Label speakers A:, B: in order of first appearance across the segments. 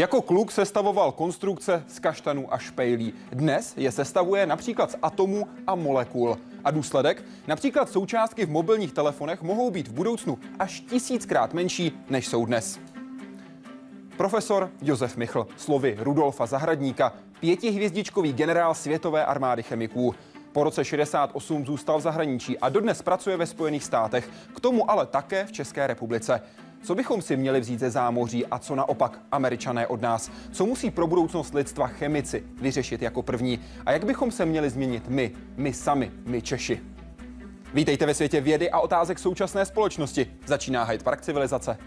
A: Jako kluk sestavoval konstrukce z kaštanů a špejlí. Dnes je sestavuje například z atomů a molekul. A důsledek? Například součástky v mobilních telefonech mohou být v budoucnu až tisíckrát menší, než jsou dnes. Profesor Josef Michl, slovy Rudolfa Zahradníka, pětihvězdičkový generál světové armády chemiků. Po roce 68 zůstal v zahraničí a dodnes pracuje ve Spojených státech, k tomu ale také v České republice. Co bychom si měli vzít ze zámoří a co naopak američané od nás? Co musí pro budoucnost lidstva chemici vyřešit jako první? A jak bychom se měli změnit my, my sami, my Češi? Vítejte ve světě vědy a otázek současné společnosti. Začíná Hyde Park civilizace.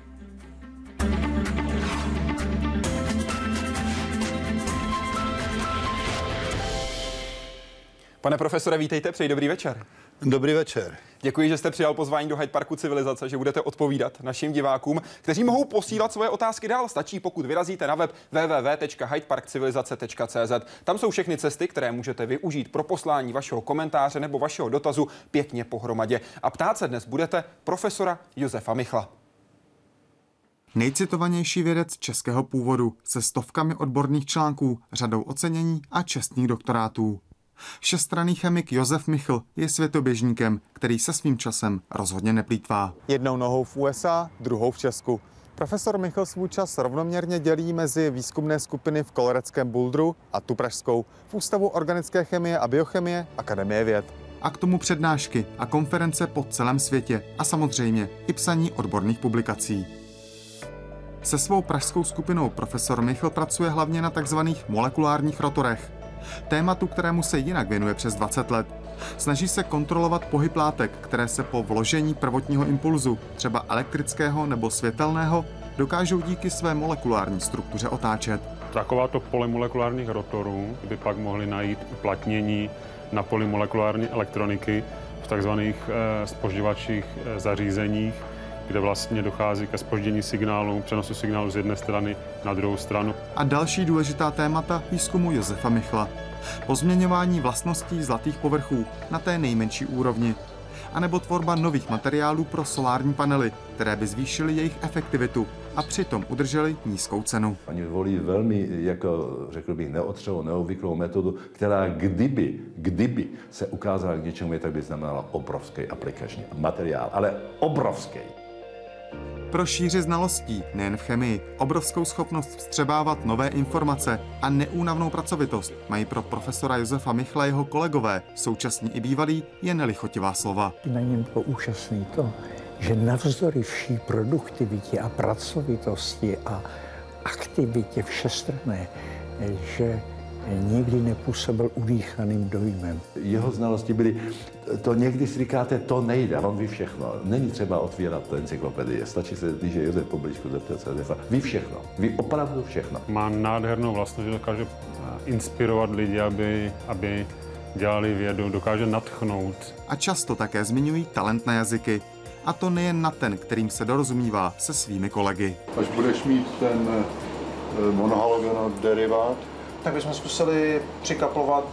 A: Pane profesore, vítejte, přeji dobrý večer.
B: Dobrý večer.
A: Děkuji, že jste přijal pozvání do Hyde Parku Civilizace, že budete odpovídat našim divákům, kteří mohou posílat svoje otázky dál. Stačí, pokud vyrazíte na web www.hydeparkcivilizace.cz. Tam jsou všechny cesty, které můžete využít pro poslání vašeho komentáře nebo vašeho dotazu pěkně pohromadě. A ptát se dnes budete profesora Josefa Michla.
C: Nejcitovanější vědec českého původu se stovkami odborných článků, řadou ocenění a čestných doktorátů. Všestranný chemik Josef Michl je světoběžníkem, který se svým časem rozhodně neplýtvá.
D: Jednou nohou v USA, druhou v Česku. Profesor Michl svůj čas rovnoměrně dělí mezi výzkumné skupiny v Koloreckém Buldru a tu pražskou v Ústavu organické chemie a biochemie Akademie věd.
C: A k tomu přednášky a konference po celém světě a samozřejmě i psaní odborných publikací. Se svou pražskou skupinou profesor Michl pracuje hlavně na takzvaných molekulárních rotorech, tématu, kterému se jinak věnuje přes 20 let. Snaží se kontrolovat pohyb látek, které se po vložení prvotního impulzu, třeba elektrického nebo světelného, dokážou díky své molekulární struktuře otáčet.
E: Takováto polymolekulárních rotorů by pak mohly najít uplatnění na polymolekulární elektroniky v takzvaných eh, spožďovačích eh, zařízeních, kde vlastně dochází ke spoždění signálu, přenosu signálu z jedné strany na druhou stranu.
C: A další důležitá témata výzkumu Josefa Michla. Pozměňování vlastností zlatých povrchů na té nejmenší úrovni. A nebo tvorba nových materiálů pro solární panely, které by zvýšily jejich efektivitu a přitom udrželi nízkou cenu.
F: Oni volí velmi, jako řekl bych, neotřelou, neobvyklou metodu, která kdyby, kdyby se ukázala k něčemu, tak by znamenala obrovský aplikační materiál, ale obrovský.
C: Pro šíři znalostí, nejen v chemii, obrovskou schopnost vstřebávat nové informace a neúnavnou pracovitost mají pro profesora Josefa Michla jeho kolegové, současní i bývalí, jen nelichotivá slova.
G: Na něm bylo úžasný to, že navzdory vší produktivitě a pracovitosti a aktivitě všestranné, že nikdy nepůsobil udýchaným dojmem.
F: Jeho znalosti byly, to někdy si říkáte, to nejde, on ví všechno. Není třeba otvírat encyklopedie, stačí se, když je Josef poblížku zeptat se Josefa. Ví všechno, ví opravdu všechno.
E: Má nádhernou vlastnost, že dokáže inspirovat lidi, aby, aby dělali vědu, dokáže natchnout.
C: A často také zmiňují talent na jazyky. A to nejen na ten, kterým se dorozumívá se svými kolegy.
B: Až budeš mít ten eh, monohalogenat derivát,
H: tak bychom zkusili přikaplovat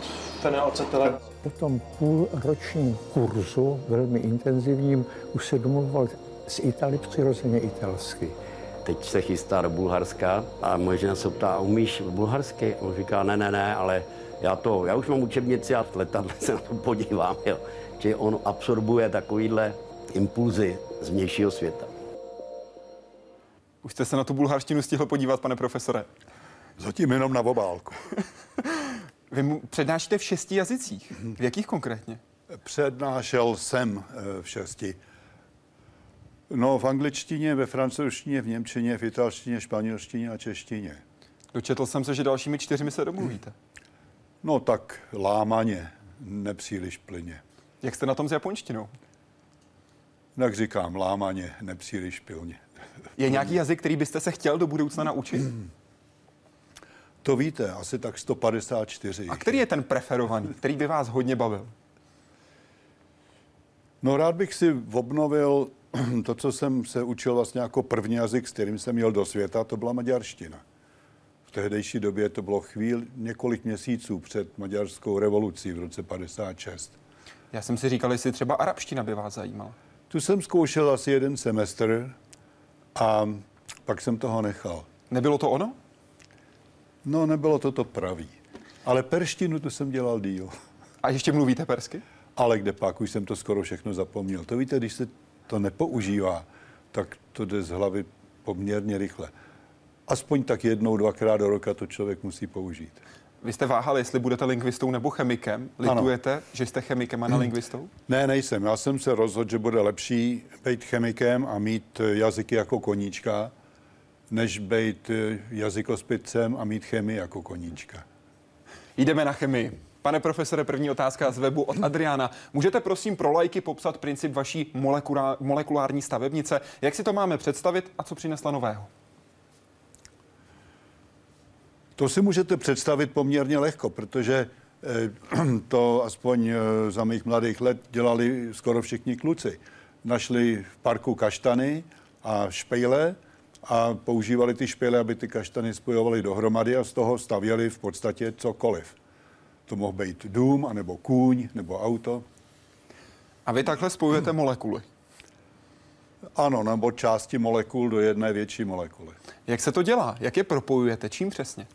H: fenylacetylen.
G: Po tom půlročním kurzu, velmi intenzivním, už se domluval s Itali přirozeně italsky.
I: Teď se chystá do Bulharska a moje žena se ptá, umíš bulharsky? On říká, ne, ne, ne, ale já to, já už mám učebnici a letadle se na to podívám, jo. Že on absorbuje takovýhle impulzy z vnějšího světa.
A: Už jste se na tu bulharštinu stihl podívat, pane profesore?
B: Zatím jenom na obálku.
A: Vy mu přednášíte v šesti jazycích. V jakých konkrétně?
B: Přednášel jsem eh, v šesti. No, v angličtině, ve francouzštině, v němčině, v italštině, španělštině a češtině.
A: Dočetl jsem se, že dalšími čtyřmi se domluvíte.
B: No tak lámaně, nepříliš plyně.
A: Jak jste na tom s japonštinou?
B: Jak říkám, lámaně, nepříliš pilně.
A: Je nějaký jazyk, který byste se chtěl do budoucna naučit?
B: To víte, asi tak 154.
A: A který je ten preferovaný, který by vás hodně bavil?
B: No rád bych si obnovil to, co jsem se učil vlastně jako první jazyk, s kterým jsem jel do světa, to byla maďarština. V tehdejší době to bylo chvíli, několik měsíců před maďarskou revolucí v roce 56.
A: Já jsem si říkal, jestli třeba arabština by vás zajímala.
B: Tu jsem zkoušel asi jeden semestr a pak jsem toho nechal.
A: Nebylo to ono?
B: No, nebylo to to pravý. Ale perštinu to jsem dělal díl.
A: A ještě mluvíte persky?
B: Ale kde pak, už jsem to skoro všechno zapomněl. To víte, když se to nepoužívá, tak to jde z hlavy poměrně rychle. Aspoň tak jednou, dvakrát do roka to člověk musí použít.
A: Vy jste váhali, jestli budete lingvistou nebo chemikem. Litujete, ano. že jste chemikem a ne lingvistou?
B: Ne, nejsem. Já jsem se rozhodl, že bude lepší být chemikem a mít jazyky jako koníčka, než být jazykospitcem a mít chemii jako koníčka.
A: Jdeme na chemii. Pane profesore, první otázka z webu od Adriana. Můžete prosím pro lajky popsat princip vaší molekulární stavebnice? Jak si to máme představit a co přinesla nového?
B: To si můžete představit poměrně lehko, protože eh, to aspoň eh, za mých mladých let dělali skoro všichni kluci. Našli v parku kaštany a špejle a používali ty špejle, aby ty kaštany spojovali dohromady a z toho stavěli v podstatě cokoliv. To mohl být dům, anebo kůň, nebo auto.
A: A vy takhle spojujete molekuly?
B: Ano, nebo části molekul do jedné větší molekuly.
A: Jak se to dělá? Jak je propojujete? Čím přesně?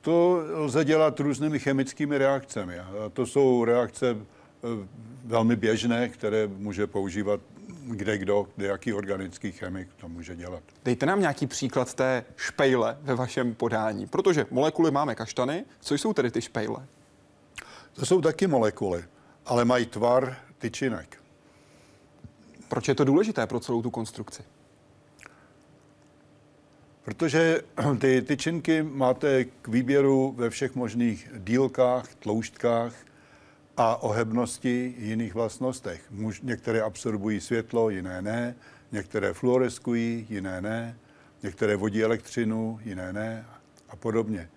B: To lze dělat různými chemickými reakcemi. A to jsou reakce eh, velmi běžné, které může používat kde kdo, kde jaký organický chemik to může dělat.
A: Dejte nám nějaký příklad té špejle ve vašem podání, protože molekuly máme kaštany. Co jsou tedy ty špejle?
B: To jsou taky molekuly, ale mají tvar tyčinek.
A: Proč je to důležité pro celou tu konstrukci?
B: Protože ty tyčinky máte k výběru ve všech možných dílkách, tloušťkách a ohebnosti jiných vlastnostech. Některé absorbují světlo, jiné ne, některé fluoreskují, jiné ne, některé vodí elektřinu, jiné ne a podobně.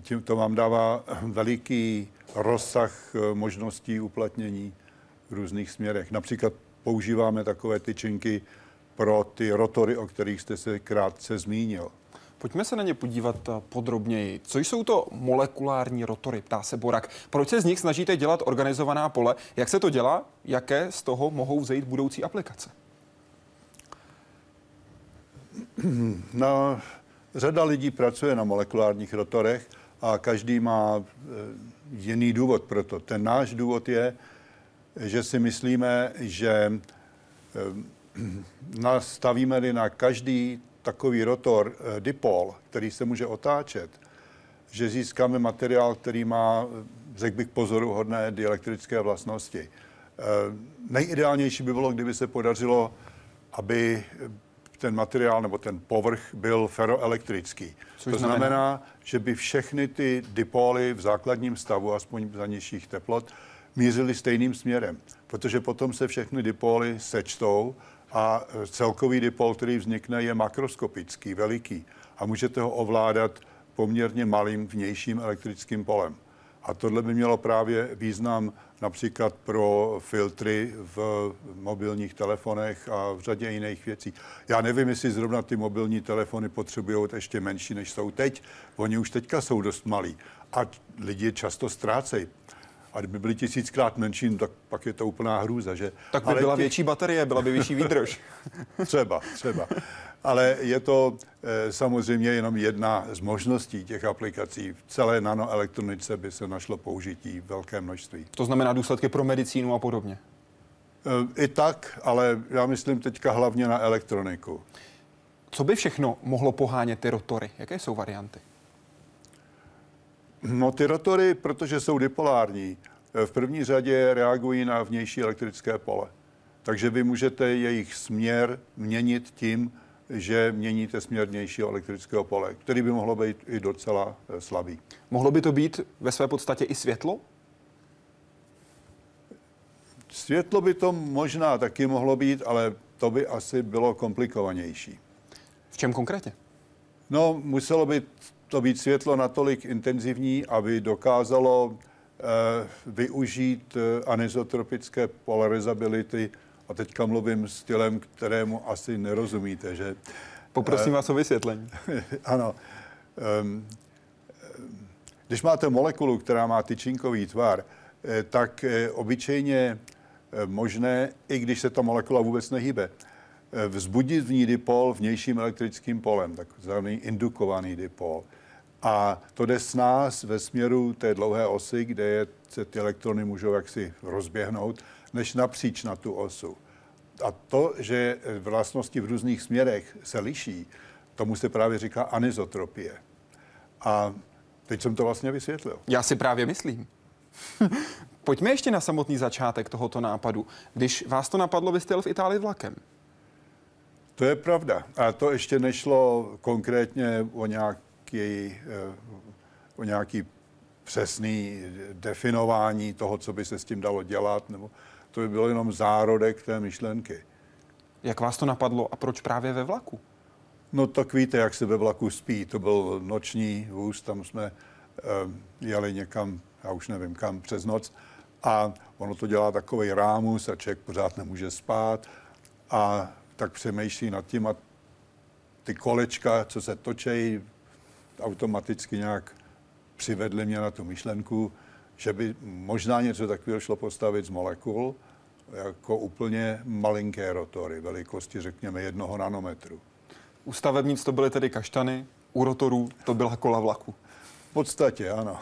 B: Tím to vám dává veliký rozsah eh, možností uplatnění v různých směrech. Například používáme takové tyčinky pro ty rotory, o kterých jste se krátce zmínil.
A: Pojďme se na ně podívat eh, podrobněji. Co jsou to molekulární rotory, ptá se Borak. Proč se z nich snažíte dělat organizovaná pole? Jak se to dělá? Jaké z toho mohou vzejít budoucí aplikace?
B: No, řada lidí pracuje na molekulárních rotorech a každý má eh, jiný důvod pro to. Ten náš důvod je, že si myslíme, že eh, nastavíme na každý takový rotor eh, dipol, který se může otáčet, že získáme materiál, který má, řekl bych, pozoruhodné dielektrické vlastnosti. Eh, nejideálnější by bylo, kdyby se podařilo, aby ten materiál nebo ten povrch byl feroelektrický. Což to znamená, znamená, že by všechny ty dipoly v základním stavu, aspoň za nižších teplot, mířily stejným směrem, protože potom se všechny dipoly sečtou a celkový dipol, který vznikne, je makroskopický, veliký a můžete ho ovládat poměrně malým vnějším elektrickým polem. A tohle by mělo právě význam například pro filtry v mobilních telefonech a v řadě jiných věcí. Já nevím, jestli zrovna ty mobilní telefony potřebují ještě menší, než jsou teď. Oni už teďka jsou dost malí a lidi často ztrácejí. A kdyby byly tisíckrát menší, no tak pak je to úplná hrůza, že?
A: Tak by Ale byla těch... větší baterie, byla by vyšší výdrž.
B: třeba, třeba. Ale je to e, samozřejmě jenom jedna z možností těch aplikací. V celé nanoelektronice by se našlo použití velké množství.
A: To znamená důsledky pro medicínu a podobně?
B: E, I tak, ale já myslím teďka hlavně na elektroniku.
A: Co by všechno mohlo pohánět ty rotory? Jaké jsou varianty?
B: No ty rotory, protože jsou dipolární, eh, v první řadě reagují na vnější elektrické pole. Takže vy můžete jejich směr měnit tím, že měníte směr vnějšího elektrického pole, který by mohlo být i docela eh, slabý.
A: Mohlo by to být ve své podstatě i světlo?
B: Světlo by to možná taky mohlo být, ale to by asi bylo komplikovanější.
A: V čem konkrétně?
B: No, muselo by to být světlo natolik intenzivní, aby dokázalo eh, využít eh, anizotropické polarizability. A teďka mluvím stylem, kterému asi nerozumíte, že?
A: Poprosím eh, vás o vysvětlení.
B: ano. Ehm, když máte molekulu, která má tyčinkový tvar, tak obyčejně možné, i když se ta molekula vůbec nehýbe, eh, vzbudit v ní dipol vnějším elektrickým polem, takzvaný indukovaný dipol. A to jde s nás ve směru té dlouhé osy, kde je, se ty elektrony můžou jaksi rozběhnout, než napříč na tu osu. A to, že vlastnosti v různých směrech se liší, tomu se právě říká anizotropie. A teď jsem to vlastně vysvětlil.
A: Já si právě myslím. Pojďme ještě na samotný začátek tohoto nápadu. Když vás to napadlo, vy jste jel v Itálii vlakem.
B: To je pravda. A to ještě nešlo konkrétně o nějaký, eh, o nějaký přesný definování toho, co by se s tím dalo dělat, nebo to by bylo jenom zárodek té myšlenky.
A: Jak vás to napadlo a proč právě ve vlaku?
B: No tak víte, jak se ve vlaku spí. To byl noční vůz, tam jsme uh, jeli někam, já už nevím kam, přes noc. A ono to dělá takový rámus a člověk pořád nemůže spát. A tak přemýšlí nad tím a ty kolečka, co se točejí, automaticky nějak přivedly mě na tu myšlenku, že by možná něco takového šlo postavit z molekul, jako úplně malinké rotory, velikosti řekněme jednoho nanometru.
A: U stavebnic to byly tedy kaštany, u rotorů to byla kola vlaku.
B: V podstatě, ano.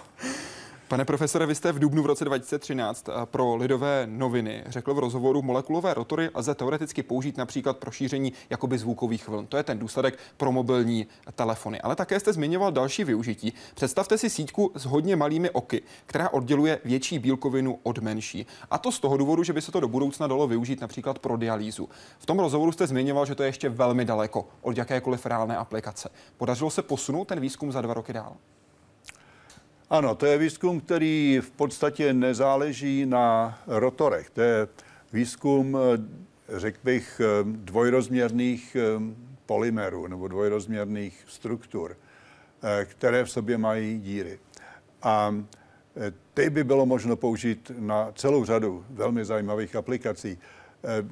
A: Pane profesore, vy jste v Dubnu v roce 2013 eh, pro Lidové noviny řekl v rozhovoru, molekulové rotory lze teoreticky použít například pro šíření jakoby zvukových vln. To je ten důsledek pro mobilní telefony. Ale také jste zmiňoval další využití. Představte si síťku s hodně malými oky, která odděluje větší bílkovinu od menší. A to z toho důvodu, že by se to do budoucna dalo využít například pro dialýzu. V tom rozhovoru jste zmiňoval, že to je ještě velmi daleko od jakékoliv reálné aplikace. Podařilo se posunout ten výzkum za dva roky dál?
B: Ano, to je výzkum, který v podstatě nezáleží na rotorech. To je výzkum, řekl bych, dvojrozměrných polymerů nebo dvojrozměrných struktur, které v sobě mají díry. A ty by bylo možno použít na celou řadu velmi zajímavých aplikací.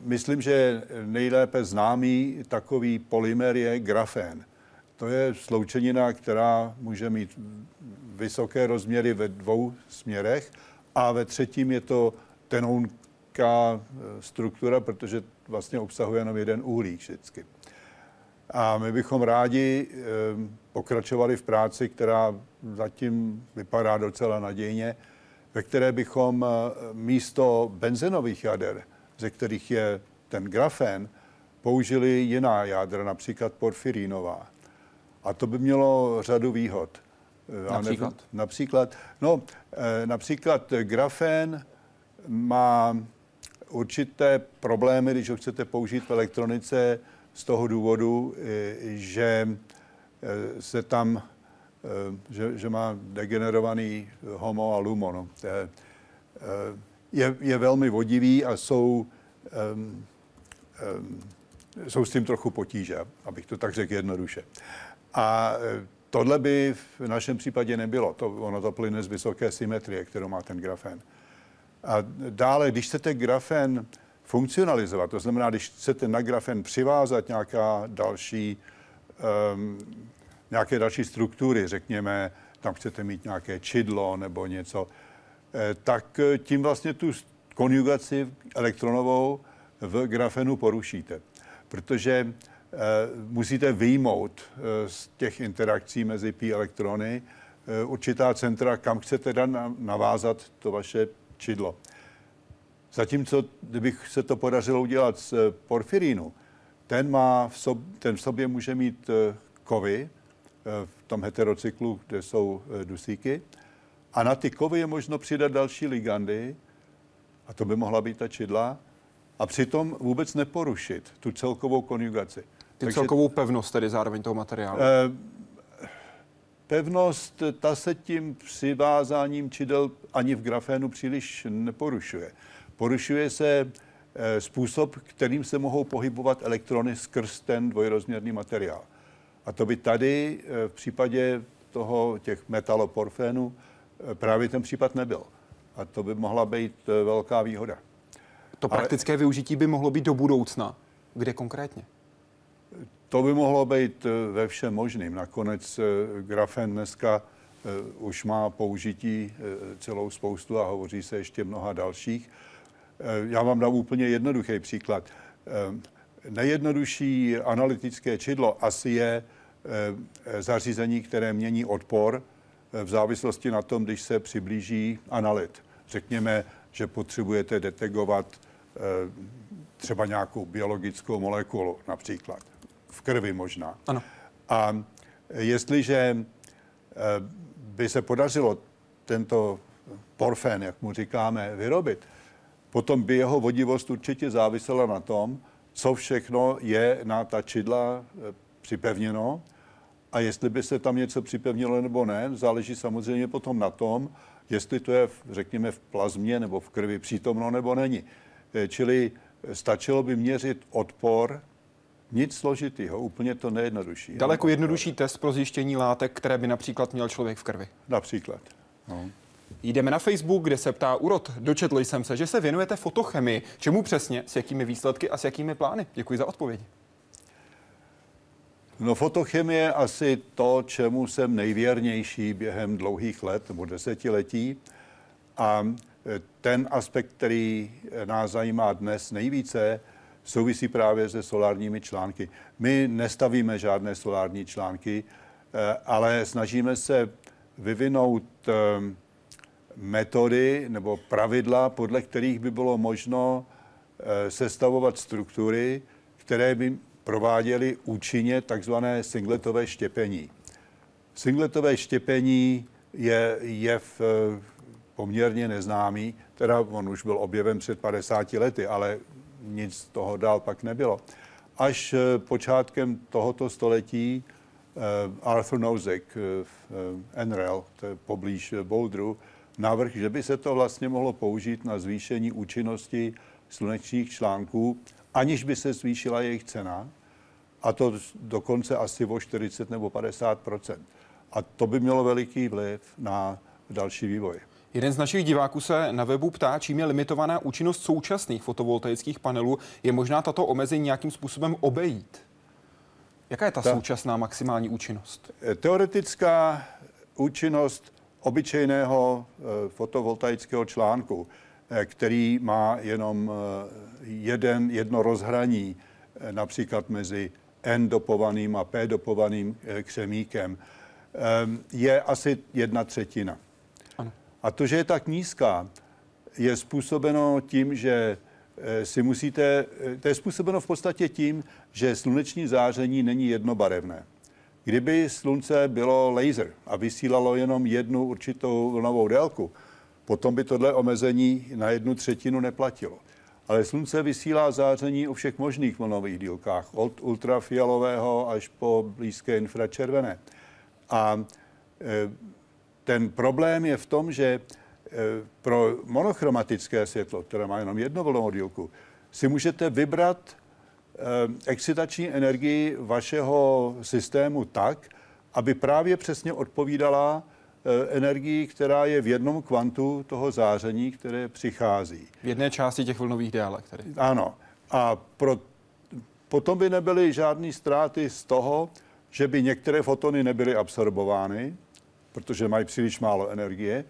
B: Myslím, že nejlépe známý takový polymer je grafén. To je sloučenina, která může mít vysoké rozměry ve dvou směrech a ve třetím je to tenounká eh, struktura, protože vlastně obsahuje jenom jeden uhlík vždycky. A my bychom rádi eh, pokračovali v práci, která zatím vypadá docela nadějně, ve které bychom eh, místo benzenových jader, ze kterých je ten grafén, použili jiná jádra, například porfirinová. A to by mělo řadu výhod.
A: Například?
B: Ne, například, no, eh, například grafén má určité problémy, když ho chcete použít v elektronice z toho důvodu, eh, že eh, se tam, že, že má degenerovaný homo a lumo. No. Je, je velmi vodivý a jsou, um, um, jsou s tím trochu potíže, abych to tak řekl jednoduše. A Tohle by v našem případě nebylo. To, ono to plyne z vysoké symetrie, kterou má ten grafen. A dále, když chcete grafen funkcionalizovat, to znamená, když chcete na grafen přivázat nějaká další, um, nějaké další struktury, řekněme, tam chcete mít nějaké čidlo nebo něco, eh, tak tím vlastně tu konjugaci elektronovou v grafenu porušíte. Protože Eh, musíte vyjmout eh, z těch interakcí mezi pi elektrony eh, určitá centra, kam chcete navázat to vaše čidlo. Zatímco, kdybych se to podařilo udělat z porfirínu, ten, má v sob, ten v sobě může mít kovy v tom heterocyklu, kde jsou dusíky, a na ty kovy je možno přidat další ligandy, a to by mohla být ta čidla, a přitom vůbec neporušit tu celkovou konjugaci.
A: Ty Takže, celkovou pevnost tedy zároveň toho materiálu? Eh,
B: pevnost, ta se tím přivázáním čidel ani v grafénu příliš neporušuje. Porušuje se eh, způsob, kterým se mohou pohybovat elektrony skrz ten dvojrozměrný materiál. A to by tady eh, v případě toho těch metaloporfénů právě ten případ nebyl. A to by mohla být velká výhoda.
A: To praktické Ale... využití by mohlo být do budoucna. Kde konkrétně?
B: To by mohlo být eh, ve všem možným. Nakonec eh, grafen dneska eh, už má použití celou spoustu a hovoří se ještě mnoha dalších. Já vám dám úplně jednoduchý příklad. nejjednodušší analytické čidlo asi je zařízení, které mění odpor v závislosti na tom, když se přiblíží analyt. Řekněme, že potřebujete detekovat eh, třeba nějakou biologickou molekulu například. V krvi možná.
A: Ano.
B: A jestliže by se podařilo tento porfén, jak mu říkáme, vyrobit, potom by jeho vodivost určitě závisela na tom, co všechno je na ta čidla eh, připevněno a jestli by se tam něco připevnilo nebo ne, záleží samozřejmě potom na tom, jestli to je, řekněme, v plazmě nebo v krvi přítomno nebo není. Čili stačilo by měřit odpor, nic složitého, úplně to nejjednodušší.
A: Daleko jednodušší test pro zjištění látek, které by například měl člověk v krvi.
B: Například. No.
A: Jdeme na Facebook, kde se ptá Urod. Dočetl jsem se, že se věnujete fotochemii. Čemu přesně, s jakými výsledky a s jakými plány? Děkuji za odpověď.
B: No fotochemie je asi to, čemu jsem nejvěrnější během dlouhých let nebo desetiletí. A e, ten aspekt, který nás zajímá dnes nejvíce, souvisí právě se solárními články. My nestavíme žádné solární články, e, ale snažíme se vyvinout e, metody nebo pravidla, podle kterých by bylo možno eh, sestavovat struktury, které by prováděly účinně takzvané singletové štěpení. Singletové štěpení je jev eh, poměrně neznámý, teda on už byl objevem před 50 lety, ale nic z toho dál pak nebylo. Až eh, počátkem tohoto století Arthur Nozick v NREL, to je poblíž Boulderu, návrh, že by se to vlastně mohlo použít na zvýšení účinnosti slunečních článků, aniž by se zvýšila jejich cena, a to dokonce asi o 40 nebo 50 A to by mělo veliký vliv na další vývoj.
A: Jeden z našich diváků se na webu ptá, čím je limitovaná účinnost současných fotovoltaických panelů. Je možná tato omezení nějakým způsobem obejít? Jaká je ta, ta současná maximální účinnost?
B: Teoretická účinnost obyčejného eh, fotovoltaického článku, eh, který má jenom eh, jeden, jedno rozhraní, například mezi N dopovaným a P dopovaným křemíkem, je asi jedna třetina. A to, že je tak nízká, je způsobeno tím, že si musíte, to je způsobeno v podstatě tím, že sluneční záření není jednobarevné. Kdyby slunce bylo laser a vysílalo jenom jednu určitou vlnovou délku, potom by tohle omezení na jednu třetinu neplatilo. Ale slunce vysílá záření o všech možných vlnových dílkách, od ultrafialového až po blízké infračervené. A e, ten problém je v tom, že e, pro monochromatické světlo, které má jenom jednu vlnovou dílku, si můžete vybrat Eh, excitační energii vašeho systému tak, aby právě přesně odpovídala eh, energii, která je v jednom kvantu toho záření, které přichází.
A: V jedné části těch vlnových délek tedy.
B: Ano. A pro, potom by nebyly žádné ztráty z toho, že by některé fotony nebyly absorbovány, protože mají příliš málo energie,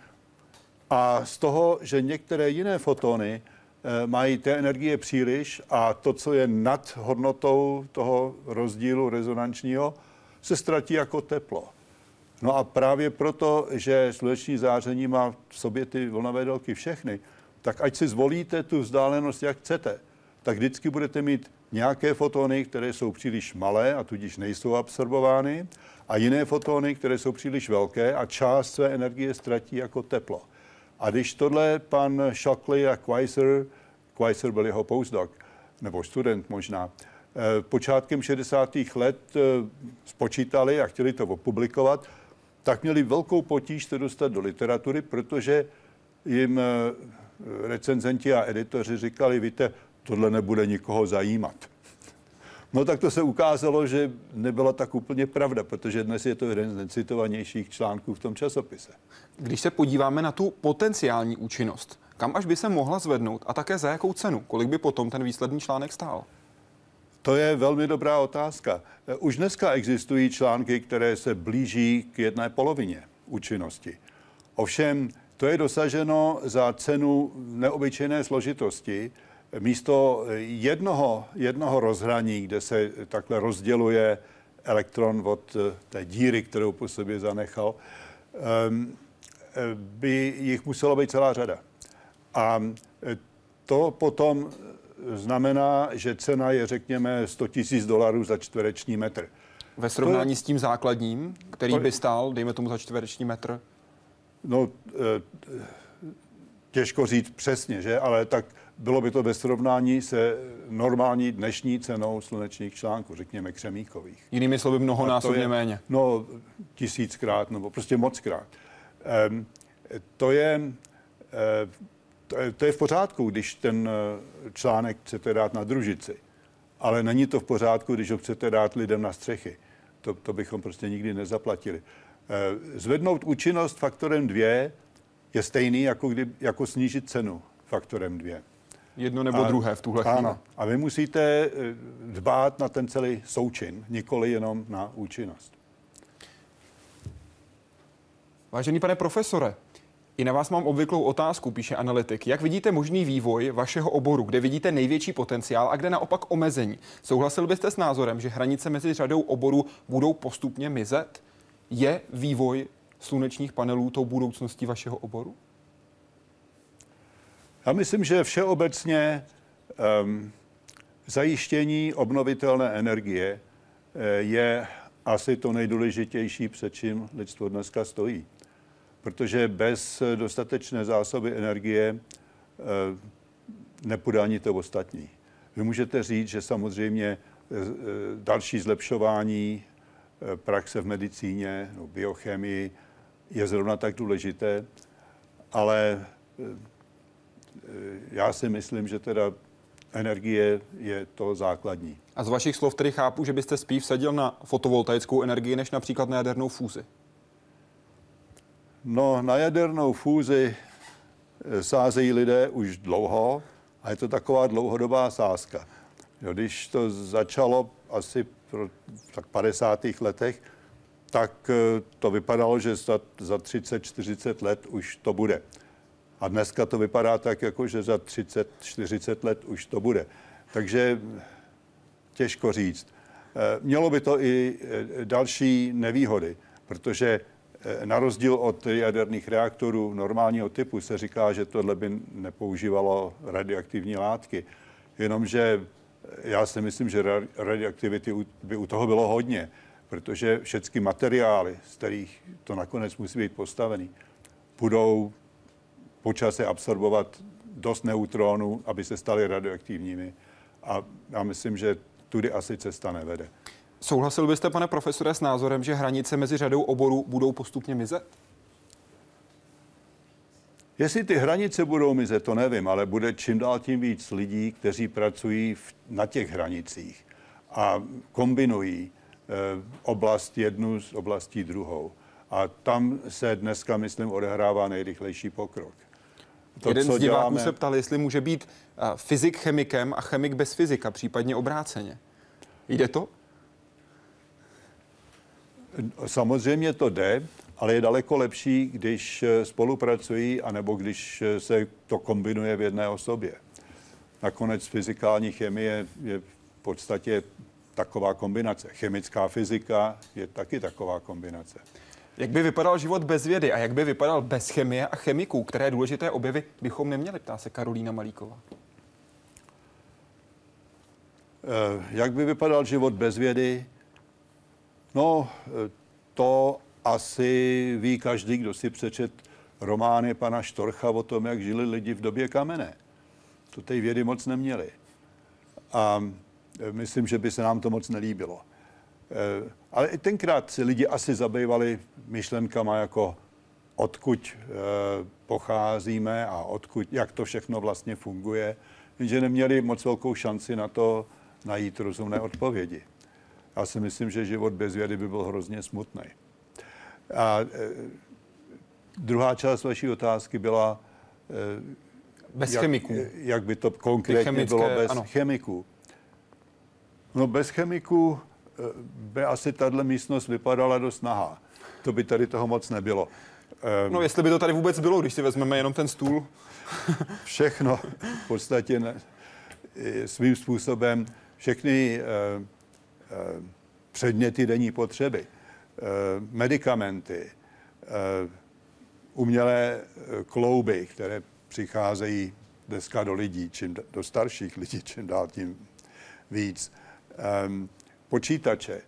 B: a z toho, že některé jiné fotony Eh, mají té energie příliš a to, co je nad hodnotou toho rozdílu rezonančního, se ztratí jako teplo. No a právě proto, že sluneční záření má v sobě ty vlnové délky všechny, tak ať si zvolíte tu vzdálenost, jak chcete, tak vždycky budete mít nějaké fotony, které jsou příliš malé a tudíž nejsou absorbovány, a jiné fotony, které jsou příliš velké a část své energie ztratí jako teplo. A když tohle pan Shockley a Quaiser, Quaiser byl jeho postdoc, nebo student možná, eh, počátkem 60. let eh, spočítali a chtěli to opublikovat, tak měli velkou potíž to dostat do literatury, protože jim eh, recenzenti a editoři říkali, víte, tohle nebude nikoho zajímat. No tak to se ukázalo, že nebyla tak úplně pravda, protože dnes je to jeden z necitovanějších článků v tom časopise.
A: Když se podíváme na tu potenciální účinnost, kam až by se mohla zvednout a také za jakou cenu? Kolik by potom ten výsledný článek stál?
B: To je velmi dobrá otázka. Už dneska existují články, které se blíží k jedné polovině účinnosti. Ovšem, to je dosaženo za cenu neobyčejné složitosti, místo jednoho, jednoho rozhraní, kde se takhle rozděluje elektron od eh, té díry, kterou po sobě zanechal, ehm, by jich muselo být celá řada. A to potom znamená, že cena je, řekněme, 100 000 dolarů za čtvereční metr.
A: Ve srovnání je... s tím základním, který by stál, dejme tomu za čtvereční metr?
B: No, eh, těžko říct přesně, že? Ale tak bylo by to ve srovnání se normální dnešní cenou slunečních článků, řekněme křemíkových.
A: Jinými slovy mnohonásobně je, méně.
B: No, tisíckrát, nebo prostě mockrát. Um, to je, uh, to je, to je v pořádku, když ten eh, článek chcete dát na družici, ale není to v pořádku, když ho chcete dát lidem na střechy. To, to bychom prostě nikdy nezaplatili. Eh, zvednout účinnost faktorem 2 je stejný, jako, kdy, jako snížit cenu faktorem 2.
A: Jedno nebo a, druhé v tuhle chvíli. Ano.
B: A vy musíte eh, dbát na ten celý součin, nikoli jenom na účinnost.
A: Vážený pane profesore, i na vás mám obvyklou otázku, píše analytik. Jak vidíte možný vývoj vašeho oboru, kde vidíte největší potenciál a kde naopak omezení? Souhlasil byste s názorem, že hranice mezi řadou oborů budou postupně mizet? Je vývoj slunečních panelů tou budoucností vašeho oboru?
B: Já myslím, že všeobecně um, zajištění obnovitelné energie uh, je asi to nejdůležitější, před čím lidstvo dneska stojí protože bez dostatečné zásoby energie eh, nepůjde ani to ostatní. Vy můžete říct, že samozřejmě eh, další zlepšování eh, praxe v medicíně, no, biochemii je zrovna tak důležité, ale já si myslím, že teda energie je to základní.
A: A z vašich slov tedy chápu, že byste spíš vsadil na fotovoltaickou energii, než například na jadernou fúzi.
B: No, na jadernou fúzi eh, sázejí lidé už dlouho a je to taková dlouhodobá sázka. Jo, když to začalo asi v tak 50. letech, tak eh, to vypadalo, že za, za 30-40 let už to bude. A dneska to vypadá tak, jako že za 30-40 let už to bude. Takže těžko říct. Eh, mělo by to i další nevýhody, protože Eh, na rozdíl od jaderných reaktorů normálního typu se říká, že tohle by nepoužívalo radioaktivní látky. Jenomže já si myslím, že radioaktivity by u toho bylo hodně, protože všechny materiály, z kterých to nakonec musí být postavený, budou počase absorbovat dost neutronů, aby se staly radioaktivními. A já myslím, že tudy asi cesta nevede.
A: Souhlasil byste, pane profesore, s názorem, že hranice mezi řadou oborů budou postupně mizet?
B: Jestli ty hranice budou mizet, to nevím, ale bude čím dál tím víc lidí, kteří pracují v, na těch hranicích a kombinují e, oblast jednu s oblastí druhou. A tam se dneska, myslím, odehrává nejrychlejší pokrok.
A: To, Jeden z diváků děláme... se ptal, jestli může být uh, fyzik chemikem a chemik bez fyzika, případně obráceně. Jde to?
B: Samozřejmě to jde, ale je daleko lepší, když eh, spolupracují, anebo když eh, se to kombinuje v jedné osobě. Nakonec fyzikální chemie je v podstatě taková kombinace. Chemická fyzika je taky taková kombinace.
A: Jak by vypadal život bez vědy a jak by vypadal bez chemie a chemiků, které důležité objevy bychom neměli, ptá se Karolína Malíková.
B: Eh, jak by vypadal život bez vědy? No, to asi ví každý, kdo si přečet romány pana Štorcha o tom, jak žili lidi v době kamenné. To té vědy moc neměli. A e, myslím, že by se nám to moc nelíbilo. Ale i tenkrát si lidi asi zabývali myšlenkama jako odkud e, pocházíme a odkud, jak to všechno vlastně funguje, jenže neměli moc velkou šanci na to najít rozumné odpovědi. Já si myslím, že život bez vědy by byl hrozně smutný. A e, druhá část vaší otázky byla...
A: E, bez jak, chemiků.
B: Jak by to konkrétně chemické, bylo bez ano. chemiků. No bez chemiků by asi tahle místnost vypadala dost nahá. To by tady toho moc nebylo.
A: E, no jestli by to tady vůbec bylo, když si vezmeme jenom ten stůl.
B: všechno v podstatě ne. svým způsobem všechny předměty denní potřeby, medicamenty, umělé klouby, které přicházejí dneska do lidí, čím do starších lidí, čím dál tím víc. Počítače,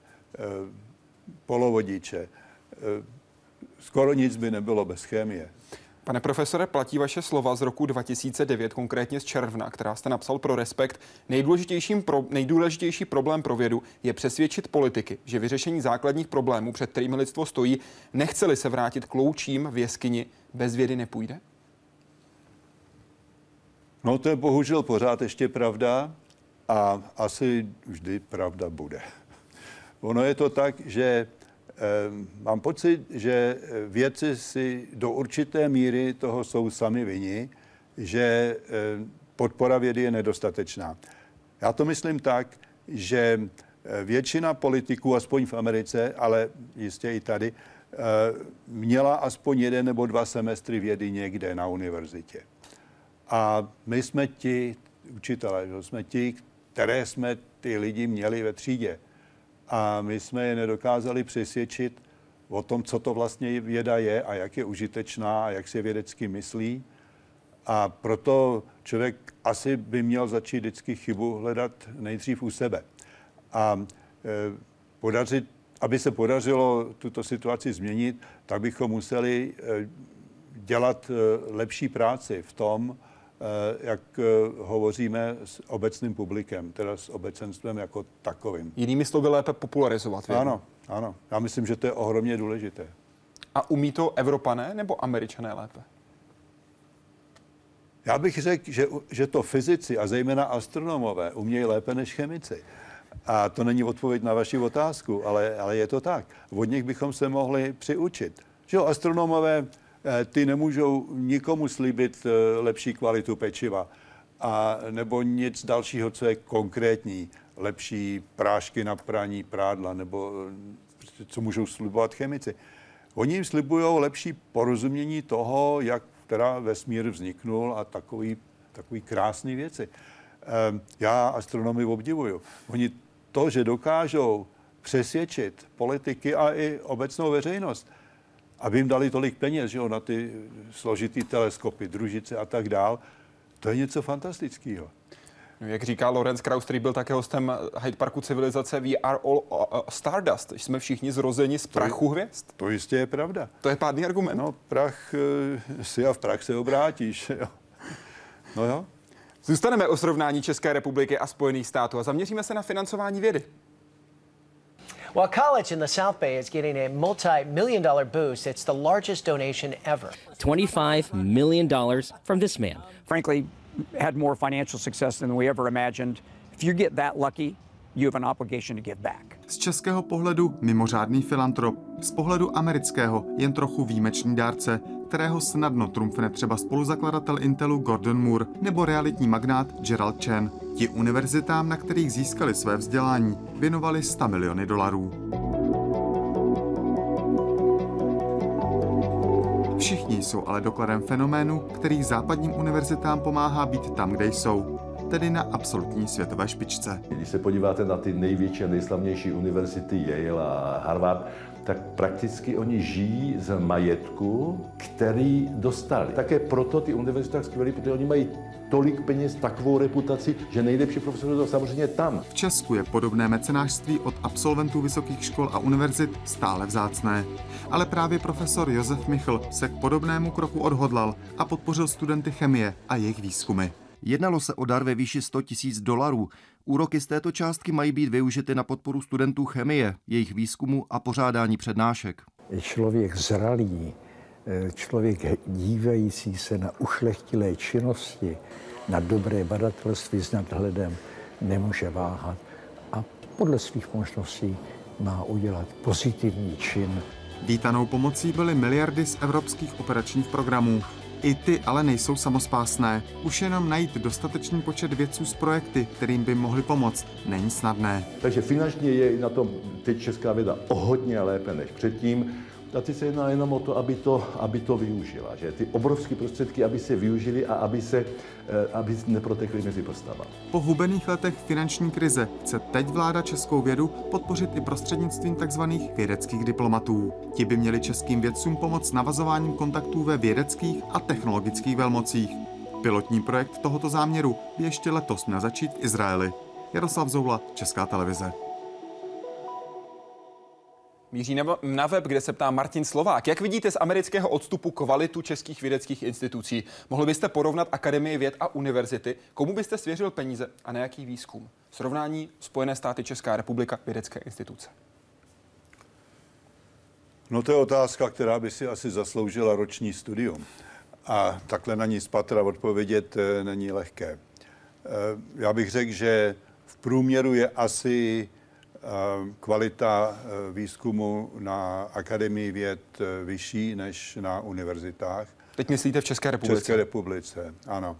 B: polovodiče, skoro nic by nebylo bez chemie.
A: Pane profesore, platí vaše slova z roku 2009, konkrétně z června, která jste napsal pro Respekt. Nejdůležitějším pro, nejdůležitější problém pro vědu je přesvědčit politiky, že vyřešení základních problémů, před kterými lidstvo stojí, nechceli se vrátit k loučím v jeskyni, bez vědy nepůjde?
B: No to je bohužel pořád ještě pravda a asi vždy pravda bude. Ono je to tak, že mám pocit, že vědci si do určité míry toho jsou sami vini, že podpora vědy je nedostatečná. Já to myslím tak, že většina politiků, aspoň v Americe, ale jistě i tady, měla aspoň jeden nebo dva semestry vědy někde na univerzitě. A my jsme ti učitelé, jsme ti, které jsme ty lidi měli ve třídě a my jsme je nedokázali přesvědčit o tom, co to vlastně věda je a jak je užitečná a jak se vědecky myslí. A proto člověk asi by měl začít vždycky chybu hledat nejdřív u sebe. A e, podařit, aby se podařilo tuto situaci změnit, tak bychom museli e, dělat e, lepší práci v tom, jak eh, hovoříme s obecným publikem, teda s obecenstvem jako takovým.
A: Jinými slovy lépe popularizovat.
B: Vědu. Ano, ano. Já myslím, že to je ohromně důležité.
A: A umí to Evropané nebo Američané lépe?
B: Já bych řekl, že, že to fyzici a zejména astronomové umějí lépe než chemici. A to není odpověď na vaši otázku, ale, ale je to tak. Od nich bychom se mohli přiučit. Že jo, astronomové Eh, ty nemůžou nikomu slíbit eh, lepší kvalitu pečiva a nebo nic dalšího, co je konkrétní, lepší prášky na praní prádla, nebo eh, co můžou slibovat chemici. Oni jim slibují lepší porozumění toho, jak teda vesmír vzniknul a takový, takový krásný věci. Já astronomy obdivuju. Oni to, že dokážou přesvědčit politiky a i obecnou veřejnost, aby jim dali tolik peněz že jo, na ty složitý teleskopy, družice a tak dál, to je něco fantastického.
A: No, jak říká Lorenz Krauss, který byl také hostem Hyde Parku civilizace, we are all uh, uh stardust. Jsme všichni zrozeni z prachu to, hvězd.
B: To jistě je pravda.
A: To je pádný argument.
B: No, prach uh, si a v prach se obrátíš. Jo. No jo.
A: Zůstaneme o srovnání České republiky a Spojených států a zaměříme se na financování vědy.
J: While college in the South Bay is getting a multi million dollar boost, it's the largest donation ever.
K: $25 million from this man.
L: Frankly, had more financial success than we ever imagined. If you get that lucky, you have an obligation to give back.
C: Z českého pohledu mimořádný filantrop, z pohledu amerického jen trochu výjimečný dárce, kterého snadno trumfne třeba spoluzakladatel Intelu Gordon Moore nebo realitní magnát Gerald Chen. Ti univerzitám, na kterých získali své vzdělání, věnovali 100 miliony dolarů. Všichni jsou ale dokladem fenoménu, který západním univerzitám pomáhá být tam, kde jsou, tedy na absolutní světové špičce.
F: Když se podíváte na ty největší a nejslavnější univerzity Yale a Harvard, tak prakticky oni žijí z majetku, který dostali. Také proto ty univerzity tak skvělé, protože oni mají tolik peněz, takovou reputaci, že nejlepší profesor jsou samozřejmě tam.
C: V Česku je podobné mecenářství od absolventů vysokých škol a univerzit stále vzácné. Ale právě profesor Josef Michl se k podobnému kroku odhodlal a podpořil studenty chemie a jejich výzkumy.
M: Jednalo se o dar ve výši 100 tisíc dolarů. Úroky z této částky mají být využity na podporu studentů chemie, jejich výzkumu a pořádání přednášek.
G: Člověk zralý, eh, člověk dívající se na ušlechtilé činnosti, na dobré badatelství s nadhledem, nemůže váhat a podle svých možností má udělat pozitivní čin.
C: Vítanou pomocí byly miliardy z evropských operačních programů. I ty ale nejsou samospásné. Už jenom najít dostatečný počet vědců z projekty, kterým by mohli pomoct, není snadné.
F: Takže finančně je na tom teď česká věda o hodně lépe než předtím. Teď se jedná jenom o to, aby to, aby to využila. Že? Ty obrovské prostředky, aby se využili a aby se eh, aby neprotekly mezi prstama.
C: Po hubených letech finanční krize chce teď vláda českou vědu podpořit i prostřednictvím tzv. vědeckých diplomatů. Ti by měli českým vědcům pomoct navazováním kontaktů ve vědeckých a technologických velmocích. Pilotní projekt tohoto záměru by ještě letos měl začít v Izraeli. Jaroslav Zoula, Česká televize.
A: Míří na web, kde se ptá Martin Slovák. Jak vidíte z amerického odstupu kvalitu českých vědeckých institucí? Mohli byste porovnat Akademii věd a univerzity? Komu byste svěřil peníze a na jaký výzkum? Srovnání Spojené státy Česká republika vědecké instituce.
B: No to je otázka, která by si asi zasloužila roční studium. A takhle na ní spatra odpovědět eh, není lehké. Eh, já bych řekl, že v průměru je asi kvalita eh, výzkumu na Akademii věd eh, vyšší než na univerzitách.
A: Teď myslíte v České republice?
B: V České republice, ano.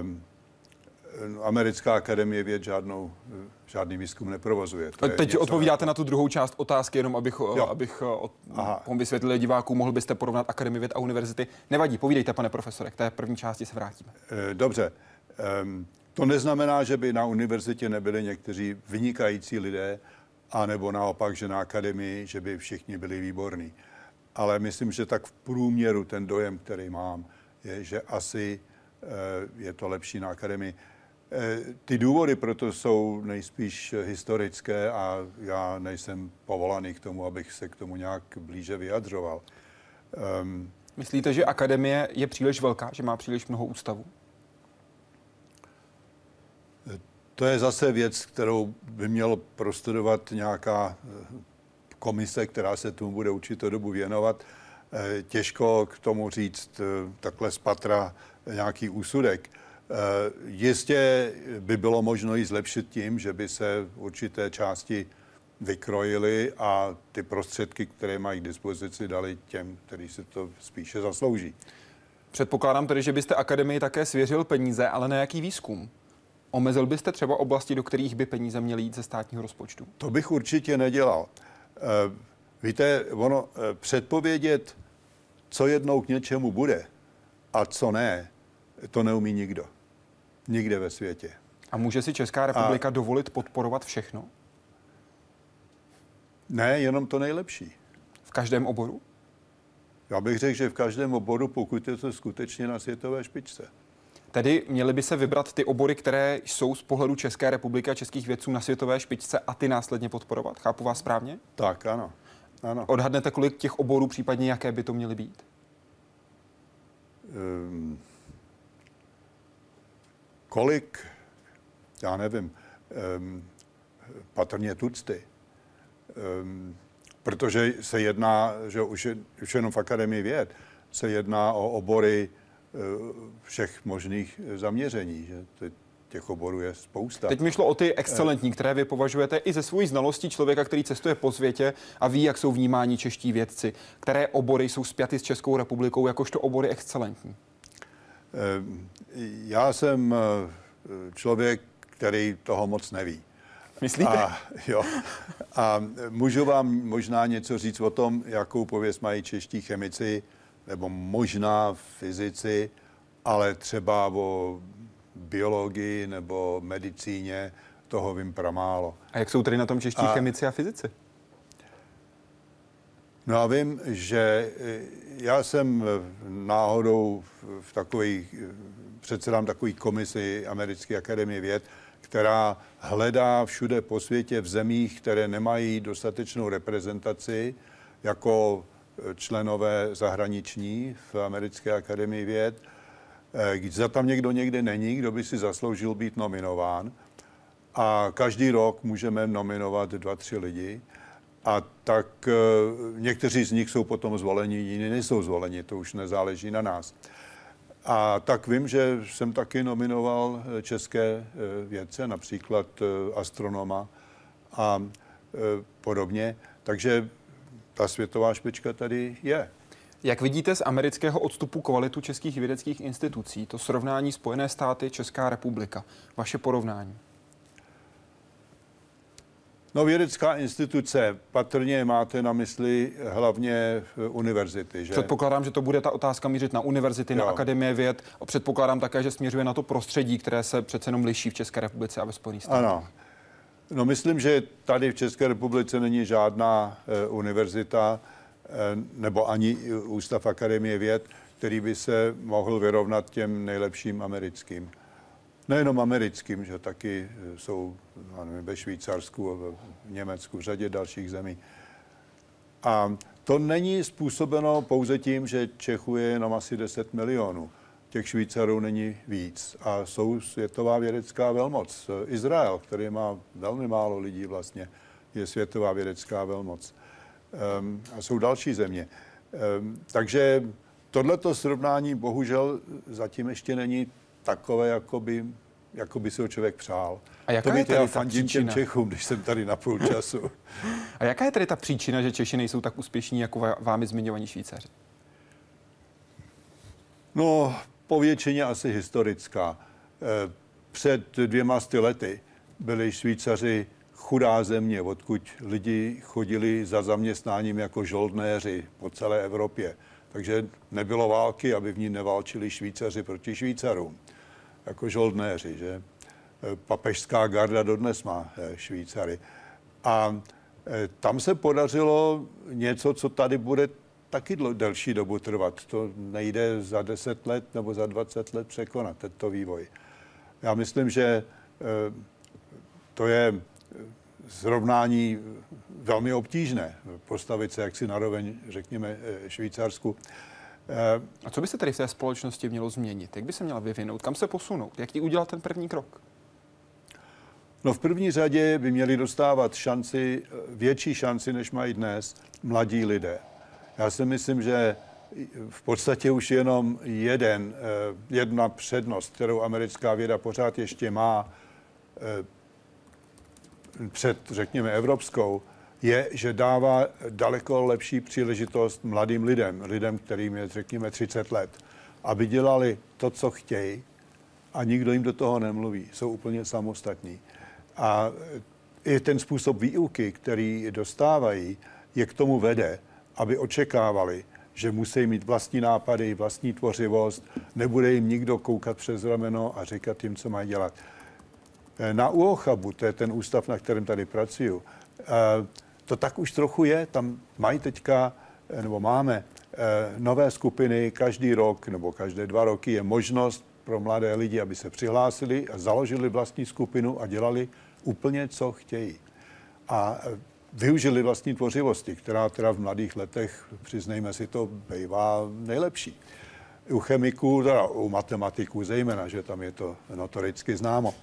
B: Um, Americká akademie věd žádnou, žádný výzkum neprovozuje.
A: To Teď odpovídáte na tu druhou část otázky, jenom abych, jo. abych od, vysvětlil divákům, mohl byste porovnat Akademii věd a univerzity. Nevadí, povídejte, pane profesore, k té první části se vrátíme.
B: Dobře. Um, to neznamená, že by na univerzitě nebyli někteří vynikající lidé, anebo naopak, že na akademii, že by všichni byli výborní. Ale myslím, že tak v průměru ten dojem, který mám, je, že asi eh, je to lepší na akademii. Eh, ty důvody proto jsou nejspíš historické a já nejsem povolaný k tomu, abych se k tomu nějak blíže vyjadřoval.
A: Um, Myslíte, že akademie je příliš velká, že má příliš mnoho ústavů?
B: To je zase věc, kterou by měl prostudovat nějaká eh, komise, která se tomu bude určitou dobu věnovat. Eh, těžko k tomu říct eh, takhle z patra nějaký úsudek. Jistě by bylo možno ji zlepšit tím, že by se určité části vykrojili a ty prostředky, které mají k dispozici, dali těm, kteří se to spíše zaslouží.
A: Předpokládám tedy, že byste akademii také svěřil peníze, ale na jaký výzkum? Omezil byste třeba oblasti, do kterých by peníze měly jít ze státního rozpočtu?
B: To bych určitě nedělal. Eh, víte, ono eh, předpovědět, co jednou k něčemu bude a co ne, to neumí nikdo. Nikde ve světě.
A: A může si Česká republika a... dovolit podporovat všechno?
B: Ne, jenom to nejlepší.
A: V každém oboru?
B: Já bych řekl, že v každém oboru, pokud je to skutečně na světové špičce.
A: Tedy měly by se vybrat ty obory, které jsou z pohledu České republiky a českých vědců na světové špičce a ty následně podporovat. Chápu vás správně?
B: Tak, ano. ano.
A: Odhadnete, kolik těch oborů, případně jaké by to měly být? Um,
B: kolik? Já nevím. Um, patrně tucty. Um, protože se jedná, že už, je, už jenom v Akademii věd, se jedná o obory všech možných zaměření, že těch oborů je spousta.
A: Teď mi šlo o ty excelentní, které vy považujete i ze svojí znalostí člověka, který cestuje po světě a ví, jak jsou vnímáni čeští vědci. Které obory jsou spjaty s Českou republikou jakožto obory excelentní?
B: Eh, já jsem eh, člověk, který toho moc neví.
A: Myslíte?
B: A, jo. A můžu vám možná něco říct o tom, jakou pověst mají čeští chemici, nebo možná fyzici, ale třeba o biologii nebo medicíně toho vím pramálo.
A: A jak jsou tedy na tom čeští a, chemici a fyzici?
B: No a vím, že eh, já jsem náhodou v takový, předsedám takový komisi Americké akademie věd, která hledá všude po světě v zemích, které nemají dostatečnou reprezentaci, jako členové zahraniční v Americké akademii věd. Eh, za tam někdo někde není, kdo by si zasloužil být nominován. A každý rok můžeme nominovat dva, tři lidi. A tak eh, někteří z nich jsou potom zvoleni, jiní nejsou zvoleni, to už nezáleží na nás. A tak vím, že jsem taky nominoval eh, české vědce, například astronoma a podobně. Takže ta světová špička tady je.
A: Jak vidíte z amerického odstupu kvalitu českých vědeckých institucí, to srovnání Spojené státy, Česká republika, vaše porovnání?
B: No vědecká instituce, patrně máte na mysli hlavně univerzity, že?
A: Předpokládám, že to bude ta otázka mířit na univerzity, jo. na akademie věd. Předpokládám také, že směřuje na to prostředí, které se přece jenom liší v České republice a ve Spojených státech.
B: Ano. No myslím, že tady v České republice není žádná uh, univerzita uh, nebo ani ústav Akademie věd, který by se mohl vyrovnat těm nejlepším americkým nejenom americkým, že taky eh, jsou nevím, ve Švýcarsku, v Německu, v řadě dalších zemí. A to není způsobeno pouze tím, že Čechů je jenom asi 10 milionů. Těch Švýcarů není víc. A jsou světová vědecká velmoc. Izrael, který má velmi málo lidí vlastně, je světová vědecká velmoc. Um, a jsou další země. Um, takže tohleto srovnání bohužel zatím ještě není takové, jako by, jako by si ho člověk přál.
A: A jaká to je
B: tady ta příčina? Čechům, když jsem tady na půl času.
A: A jaká je tedy ta příčina, že Češi nejsou tak úspěšní jako vámi zmiňovaní Švýcaři?
B: No, povětšině asi historická. Eh, před dvěma sty lety byli Švýcaři chudá země, odkud lidi chodili za zaměstnáním jako žoldnéři po celé Evropě. Takže nebylo války, aby v ní neválčili Švýcaři proti Švýcarům jako žoldnéři, že papežská garda dodnes má eh, Švýcary. A eh, tam se podařilo něco, co tady bude taky delší dobu trvat. To nejde za 10 let nebo za 20 let překonat, tento vývoj. Já myslím, že eh, to je srovnání velmi obtížné postavit se jaksi naroveň, řekněme, Švýcarsku.
A: A co by se tady v té společnosti mělo změnit? Jak by se měla vyvinout? Kam se posunout? Jak ti udělat ten první krok?
B: No v první řadě by měli dostávat šanci, větší šanci, než mají dnes mladí lidé. Já si myslím, že v podstatě už jenom jeden, eh, jedna přednost, kterou americká věda pořád ještě má eh, před, řekněme, evropskou, je, že dává daleko lepší příležitost mladým lidem, lidem, kterým je, řekněme, 30 let, aby dělali to, co chtějí a nikdo jim do toho nemluví. Jsou úplně samostatní. A i ten způsob výuky, který dostávají, je k tomu vede, aby očekávali, že musí mít vlastní nápady, vlastní tvořivost, nebude jim nikdo koukat přes rameno a říkat jim, co mají dělat. Na UOCHABu, to je ten ústav, na kterém tady pracuju, to tak už trochu je. Tam mají teďka, nebo máme nové skupiny každý rok nebo každé dva roky je možnost pro mladé lidi, aby se přihlásili a založili vlastní skupinu a dělali úplně, co chtějí. A využili vlastní tvořivosti, která teda v mladých letech, přiznejme si to, bývá nejlepší. U chemiků, teda u matematiků zejména, že tam je to notoricky známo.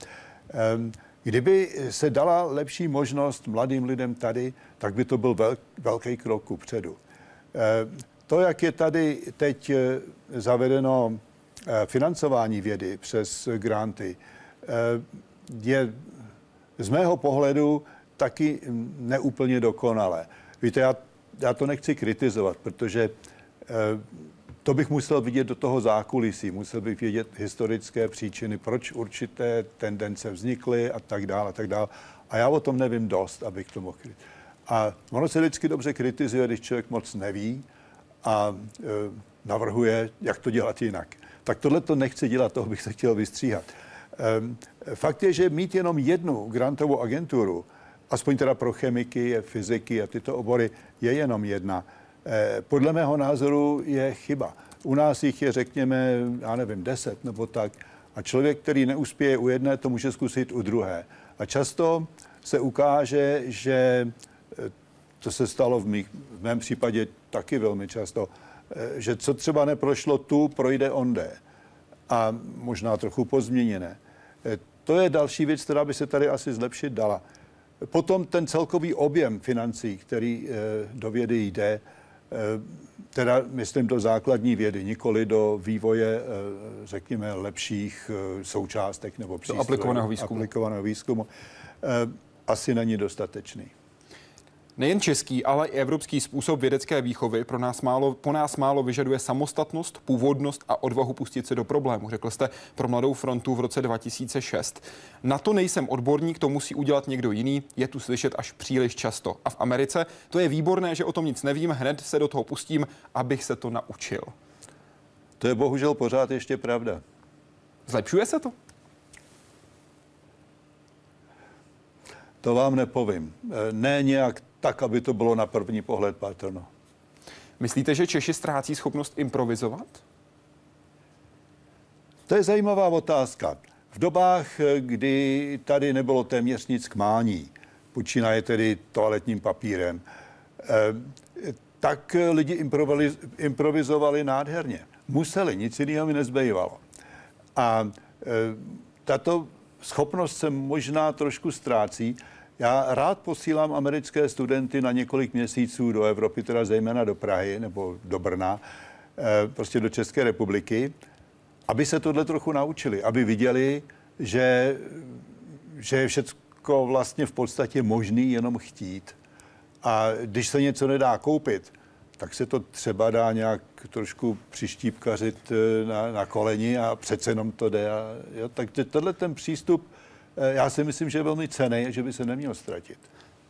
B: Kdyby se dala lepší možnost mladým lidem tady, tak by to byl velký krok ku předu. To, jak je tady teď zavedeno Eh, financování vědy přes granty eh, je z mého pohledu taky neúplně dokonalé. Víte, já, já to nechci kritizovat, protože eh, to bych musel vidět do toho zákulisí, musel bych vědět historické příčiny, proč určité tendence vznikly a tak dále a tak dále. A já o tom nevím dost, abych to mohl. A ono se vždycky dobře kritizuje, když člověk moc neví a e, navrhuje, jak to dělat jinak tak tohle to nechci dělat, toho bych se chtěl vystříhat. Ehm, fakt je, že mít jenom jednu grantovou agenturu, aspoň teda pro chemiky, fyziky a tyto obory, je jenom jedna. Ehm, podle mého názoru je chyba. U nás jich je, řekněme, já nevím, deset nebo tak. A člověk, který neuspěje u jedné, to může zkusit u druhé. A často se ukáže, že eh, to se stalo v, mých, v mém případě taky velmi často, Eh, že co třeba neprošlo tu, projde onde. A možná trochu pozměněné. Eh, to je další věc, která by se tady asi zlepšit dala. Potom ten celkový objem financí, který eh, do vědy jde, teda myslím do základní vědy, nikoli do vývoje, řekněme, lepších součástek nebo přístrojů.
A: aplikovaného výzkumu.
B: Aplikovaného výzkumu. Asi není dostatečný.
A: Nejen český, ale i evropský způsob vědecké výchovy pro nás málo, po nás málo vyžaduje samostatnost, původnost a odvahu pustit se do problému, řekl jste pro Mladou frontu v roce 2006. Na to nejsem odborník, to musí udělat někdo jiný, je tu slyšet až příliš často. A v Americe to je výborné, že o tom nic nevím, hned se do toho pustím, abych se to naučil.
B: To je bohužel pořád ještě pravda.
A: Zlepšuje se to?
B: To vám nepovím. E, ne nějak tak, aby to bylo na první pohled patrno.
A: Myslíte, že Češi ztrácí schopnost improvizovat?
B: To je zajímavá otázka. V dobách, e, kdy tady nebylo téměř nic k mání, počínaje tedy toaletním papírem, e, tak lidi improvizovali nádherně. Museli, nic jiného mi nezbývalo. A tato schopnost se možná trošku ztrácí. Já rád posílám americké studenty na několik měsíců do Evropy, teda zejména do Prahy nebo do Brna, eh, prostě do České republiky, aby se tohle trochu naučili, aby viděli, že, že je všechno vlastně v podstatě možný jenom chtít. A když se něco nedá koupit, tak se to třeba dá nějak trošku přištípkařit eh, na, na koleni a přece jenom to jde. A, jo, takže tenhle ten přístup, já si myslím, že je velmi cený a že by se neměl ztratit.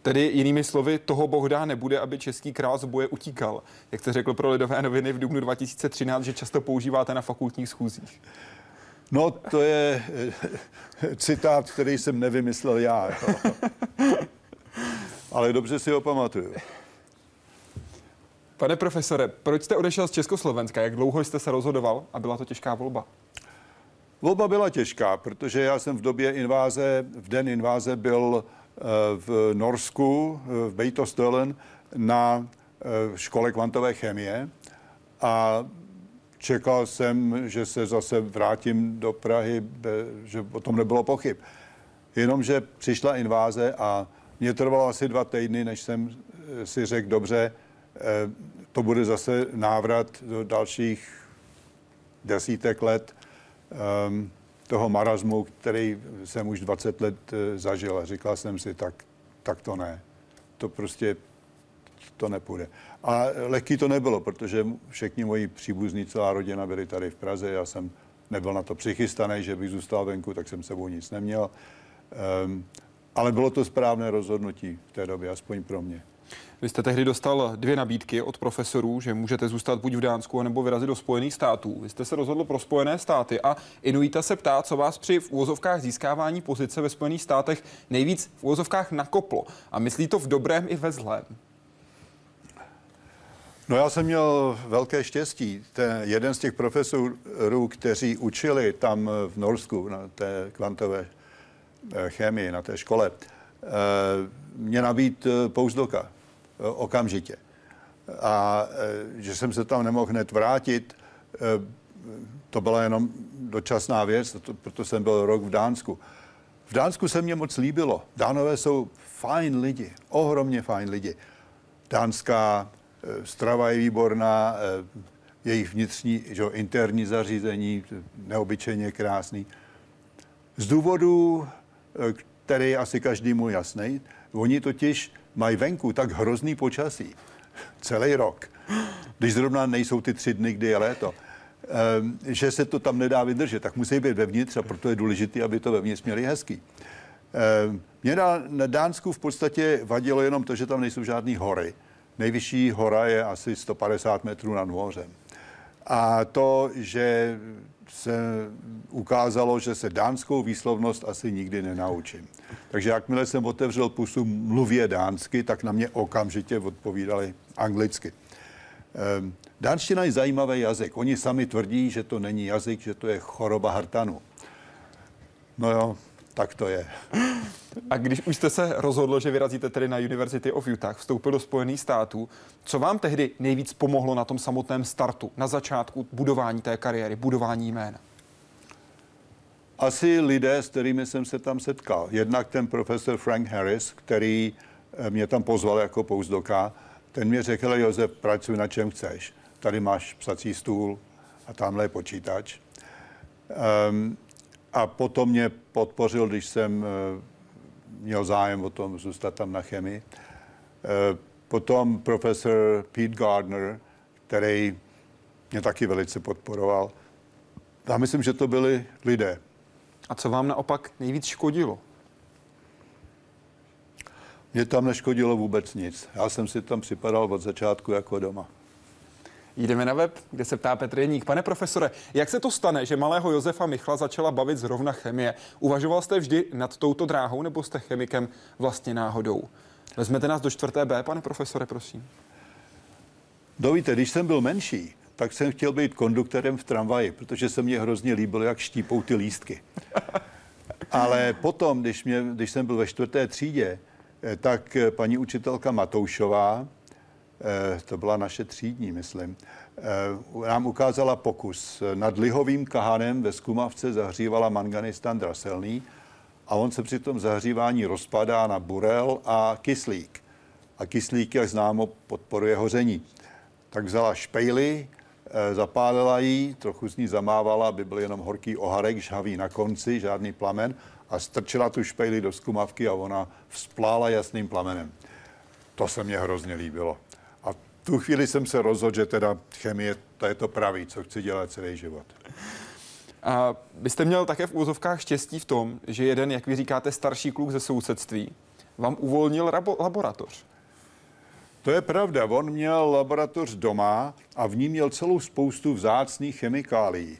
A: Tedy jinými slovy, toho Bohdá nebude, aby český král z boje utíkal. Jak jste řekl pro Lidové noviny v dubnu 2013, že často používáte na fakultních schůzích.
B: No, to je eh, citát, který jsem nevymyslel já. Ale dobře si ho pamatuju.
A: Pane profesore, proč jste odešel z Československa? Jak dlouho jste se rozhodoval a byla to těžká volba?
B: Volba byla těžká, protože já jsem v době inváze, v den inváze byl eh, v Norsku, eh, v Beitostølen, na eh, škole kvantové chemie a čekal jsem, že se zase vrátím do Prahy, že o tom nebylo pochyb. Jenomže přišla inváze a mě trvalo asi dva týdny, než jsem si řekl, dobře, to bude zase návrat do dalších desítek let toho marazmu, který jsem už 20 let eh, zažil a říkal jsem si, tak, tak to ne. To prostě to nepůjde. A lehký to nebylo, protože všichni moji příbuzní, celá rodina byli tady v Praze, já jsem nebyl na to přichystaný, že bych zůstal venku, tak jsem sebou nic neměl. Um, ale bylo to správné rozhodnutí v té době, aspoň pro mě.
A: Vy jste tehdy dostal dvě nabídky od profesorů, že můžete zůstat buď v Dánsku, nebo vyrazit do Spojených států. Vy jste se rozhodl pro Spojené státy a Inuita se ptá, co vás při v úvozovkách získávání pozice ve Spojených státech nejvíc v úvozovkách nakoplo. A myslí to v dobrém i ve zlém.
B: No já jsem měl velké štěstí. Ten jeden z těch profesorů, kteří učili tam v Norsku na té kvantové eh, chemii, na té škole, eh, mě nabít eh, pouzdoka okamžitě. A e, že jsem se tam nemohl hned vrátit, e, to byla jenom dočasná věc, proto jsem byl rok v Dánsku. V Dánsku se mě moc líbilo. Dánové jsou fajn lidi, ohromně fajn lidi. Dánská strava je výborná, jejich vnitřní, že, interní zařízení neobyčejně krásný. Z důvodu, který asi každému jasný, oni totiž mají venku tak hrozný počasí celý rok, když zrovna nejsou ty tři dny, kdy je léto, ehm, že se to tam nedá vydržet, tak musí být vevnitř a proto je důležité, aby to vevnitř měli hezký. Ehm, mě na, na Dánsku v podstatě vadilo jenom to, že tam nejsou žádné hory. Nejvyšší hora je asi 150 metrů nad mořem. A to, že se ukázalo, že se dánskou výslovnost asi nikdy nenaučím. Takže jakmile jsem otevřel pusu mluvě dánsky, tak na mě okamžitě odpovídali anglicky. Ehm, dánština je zajímavý jazyk. Oni sami tvrdí, že to není jazyk, že to je choroba hartanu. No jo, tak to je.
A: A když už jste se rozhodl, že vyrazíte tedy na University of Utah, vstoupil do Spojených států, co vám tehdy nejvíc pomohlo na tom samotném startu, na začátku budování té kariéry, budování jména?
B: Asi lidé, s kterými jsem se tam setkal. Jednak ten profesor Frank Harris, který eh, mě tam pozval jako pouzdoka, ten mě řekl, Josef, pracuj na čem chceš. Tady máš psací stůl a tamhle je počítač. Um, a potom mě podpořil, když jsem uh, měl zájem o tom zůstat tam na chemii. Potom profesor Pete Gardner, který mě taky velice podporoval. Já myslím, že to byli lidé.
A: A co vám naopak nejvíc škodilo?
B: Mně tam neškodilo vůbec nic. Já jsem si tam připadal od začátku jako doma.
A: Jdeme na web, kde se ptá Petr Jeník. Pane profesore, jak se to stane, že malého Josefa Michla začala bavit zrovna chemie? Uvažoval jste vždy nad touto dráhou nebo jste chemikem vlastně náhodou? Vezmete nás do čtvrté B, pane profesore, prosím.
B: No víte, když jsem byl menší, tak jsem chtěl být konduktorem v tramvaji, protože se mně hrozně líbilo, jak štípou ty lístky. Ale potom, když, mě, když jsem byl ve čtvrté třídě, eh, tak eh, paní učitelka Matoušová, to byla naše třídní, myslím, nám ukázala pokus. Nad lihovým kahanem ve Skumavce zahřívala manganistan draselný a on se při tom zahřívání rozpadá na burel a kyslík. A kyslík, jak známo, podporuje hoření. Tak vzala špejly, Eh, zapálila ji, trochu z ní zamávala, aby byl jenom horký oharek, žhavý na konci, žádný plamen a strčila tu špejli do skumavky a ona vzplála jasným plamenem. To se mně hrozně líbilo. Tu chvíli jsem se rozhodl, že teda chemie, to je to pravý, co chci dělat celý život.
A: A vy jste měl také v úzovkách štěstí v tom, že jeden, jak vy říkáte, starší kluk ze sousedství vám uvolnil rabo- laboratoř.
B: To je pravda. On měl laboratoř doma a v ní měl celou spoustu vzácných chemikálií.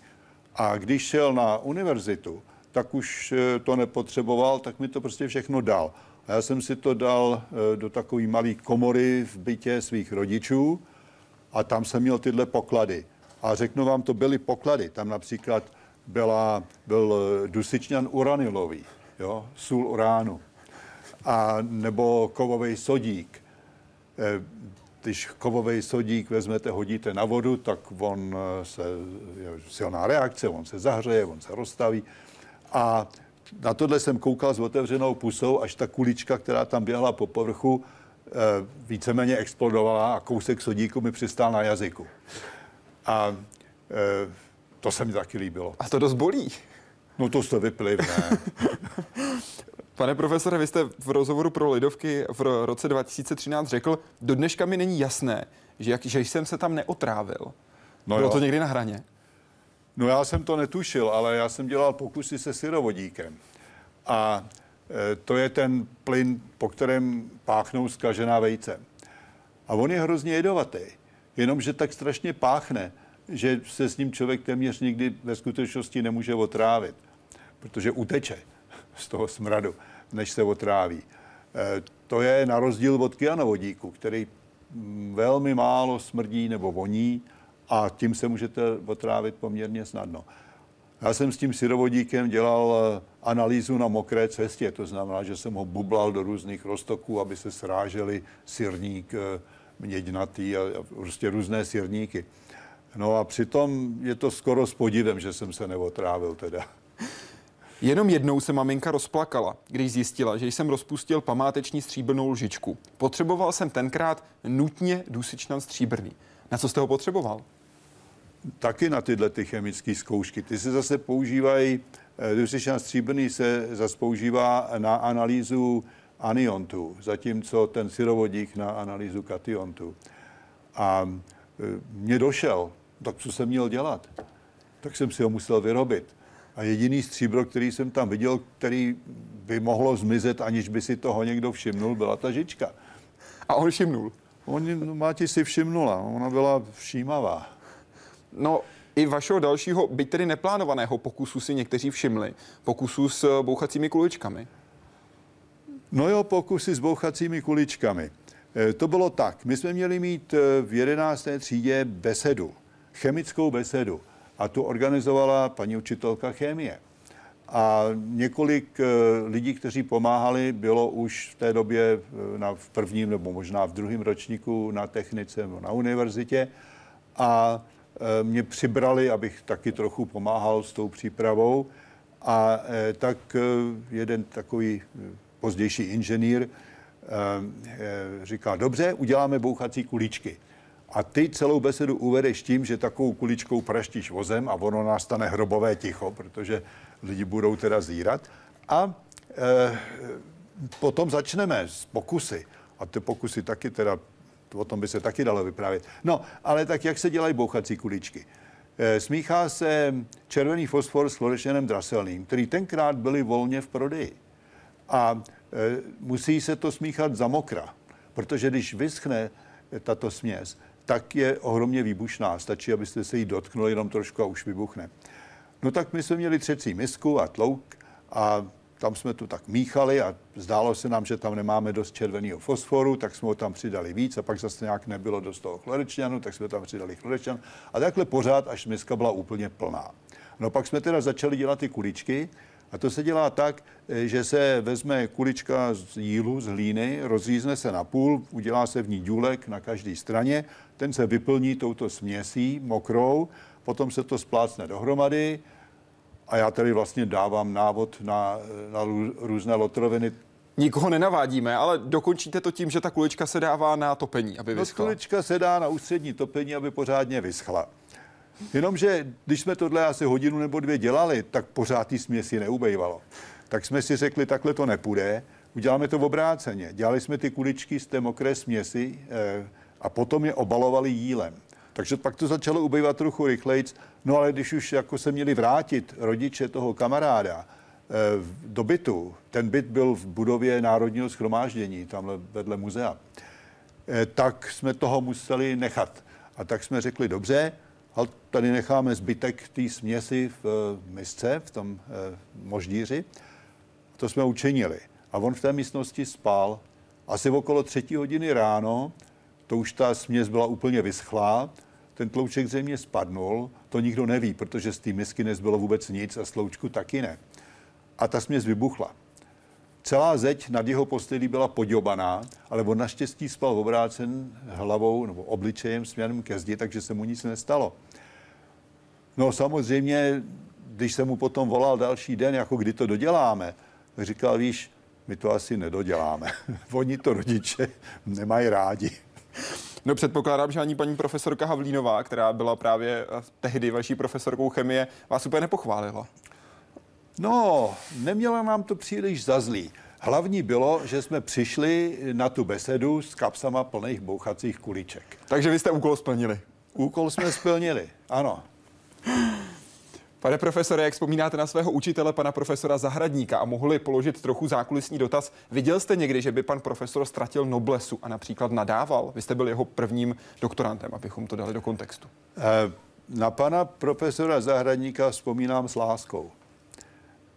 B: A když šel na univerzitu, tak už eh, to nepotřeboval, tak mi to prostě všechno dal. A já jsem si to dal eh, do takové malé komory v bytě svých rodičů a tam jsem měl tyhle poklady. A řeknu vám, to byly poklady. Tam například byla, byl eh, dusičňan uranilový, jo, sůl uránu, a nebo kovový sodík, Eh, když kovový sodík vezmete, hodíte na vodu, tak on se, je silná reakce, on se zahřeje, on se rozstaví. A na tohle jsem koukal s otevřenou pusou, až ta kulička, která tam běhla po povrchu, eh, víceméně explodovala a kousek sodíku mi přistál na jazyku. A to se mi taky líbilo.
A: A to dost bolí.
B: No to jste vypli, ne?
A: Pane profesore, vy jste v rozhovoru pro Lidovky v roce 2013 řekl, do dneška mi není jasné, že, jak, že jsem se tam neotrávil. No Bylo jo. to někdy na hraně?
B: No já jsem to netušil, ale já jsem dělal pokusy se syrovodíkem. A e, to je ten plyn, po kterém páchnou zkažená vejce. A on je hrozně jedovatý, jenomže tak strašně páchne, že se s ním člověk téměř nikdy ve skutečnosti nemůže otrávit, protože uteče z toho smradu než se otráví. Eh, to je na rozdíl od kyanovodíku, který mm, velmi málo smrdí nebo voní a tím se můžete otrávit poměrně snadno. Já jsem s tím syrovodíkem dělal eh, analýzu na mokré cestě, to znamená, že jsem ho bublal do různých roztoků, aby se srážely sirník eh, měďnatý a prostě různé sirníky. No a přitom je to skoro s podivem, že jsem se neotrávil teda.
A: Jenom jednou se maminka rozplakala, když zjistila, že jsem rozpustil památeční stříbrnou lžičku. Potřeboval jsem tenkrát nutně dusičnan stříbrný. Na co jste ho potřeboval?
B: Taky na tyhle ty chemické zkoušky. Ty se zase používají, eh, dusičnan stříbrný se zase používá na analýzu aniontu, zatímco ten syrovodík na analýzu kationtu. A eh, mě došel, tak co jsem měl dělat? Tak jsem si ho musel vyrobit. A jediný stříbro, který jsem tam viděl, který by mohlo zmizet, aniž by si toho někdo všimnul, byla ta žička.
A: A on všimnul?
B: On, no, Máti si všimnula, ona byla všímavá.
A: No, i vašeho dalšího, byť tedy neplánovaného pokusu si někteří všimli. Pokusu s bouchacími kuličkami.
B: No jo, pokusy s bouchacími kuličkami. E, to bylo tak. My jsme měli mít e, v 11. třídě besedu, chemickou besedu a tu organizovala paní učitelka chemie. A několik eh, lidí, kteří pomáhali, bylo už v té době eh, na, v prvním nebo možná v druhém ročníku na technice nebo na univerzitě. A eh, mě přibrali, abych taky trochu pomáhal s tou přípravou. A tak jeden takový pozdější inženýr říká, dobře, uděláme bouchací kuličky. A ty celou besedu uvedeš tím, že takovou kuličkou praštíš vozem a ono nastane hrobové ticho, protože lidi budou teda zírat. A e, potom začneme s pokusy. A ty pokusy taky teda, o tom by se taky dalo vyprávět. No, ale tak jak se dělají bouchací kuličky? Eh, smíchá se červený fosfor s chlorečenem draselným, který tenkrát byly volně v prodeji. A e, musí se to smíchat za mokra, protože když vyschne tato směs, tak je ohromně výbušná. Stačí, abyste se jí dotknuli jenom trošku a už vybuchne. No tak my jsme měli třecí misku a tlouk a tam jsme to tak míchali a zdálo se nám, že tam nemáme dost červeného fosforu, tak jsme ho tam přidali víc a pak zase nějak nebylo dost toho chlorečňanu, tak jsme tam přidali chlorečňan a takhle pořád, až miska byla úplně plná. No pak jsme teda začali dělat ty kuličky a to se dělá tak, že se vezme kulička z jílu, z hlíny, rozřízne se na půl, udělá se v ní důlek na každé straně, ten se vyplní touto směsí mokrou, potom se to splácne dohromady, a já tady vlastně dávám návod na, na různé lotroviny.
A: Nikoho nenavádíme, ale dokončíte to tím, že ta kulička se dává na topení, aby vyschla.
B: No, kulička se dá na ústřední topení, aby pořádně vyschla. Jenomže když jsme tohle asi hodinu nebo dvě dělali, tak pořád ty směsi neubejvalo. Tak jsme si řekli, takhle to nepůjde, uděláme to v obráceně. Dělali jsme ty kuličky z té mokré směsi eh, a potom je obalovali jílem. Takže pak to začalo ubývat trochu rychleji. No ale když už jako se měli vrátit rodiče toho kamaráda eh, do bytu, ten byt byl v budově Národního schromáždění, tamhle vedle muzea, eh, tak jsme toho museli nechat. A tak jsme řekli, dobře, ale tady necháme zbytek té směsi v eh, misce, v tom moždíři. To jsme učinili. A on v té místnosti spal. Asi okolo třetí hodiny ráno, to už ta směs byla úplně vyschlá, ten tlouček zřejmě spadnul, to nikdo neví, protože z té misky nezbylo vůbec nic a sloučku taky ne. A ta směs vybuchla. Celá zeď nad jeho postelí byla poděbaná, ale on naštěstí spal obrácen hlavou nebo obličejem směrem ke zdi, takže se mu nic nestalo. No samozřejmě, když jsem mu potom volal další den, jako kdy to doděláme, říkal, víš, my to asi nedoděláme. Oni to rodiče nemají rádi.
A: No předpokládám, že ani paní profesorka Havlínová, která byla právě eh, tehdy vaší profesorkou chemie, vás úplně nepochválila.
B: No, neměla nám to příliš za zlý. Hlavní bylo, že jsme přišli na tu besedu s kapsama plných bouchacích kuliček.
A: Takže vy jste úkol splnili.
B: Úkol jsme splnili, ano.
A: Pane profesore, jak vzpomínáte na svého učitele, pana profesora Zahradníka a mohli položit trochu zákulisní dotaz, viděl jste někdy, že by pan profesor ztratil noblesu a například nadával? Vy jste byl jeho prvním doktorantem, abychom to dali do kontextu.
B: Eh, na pana profesora Zahradníka vzpomínám s láskou.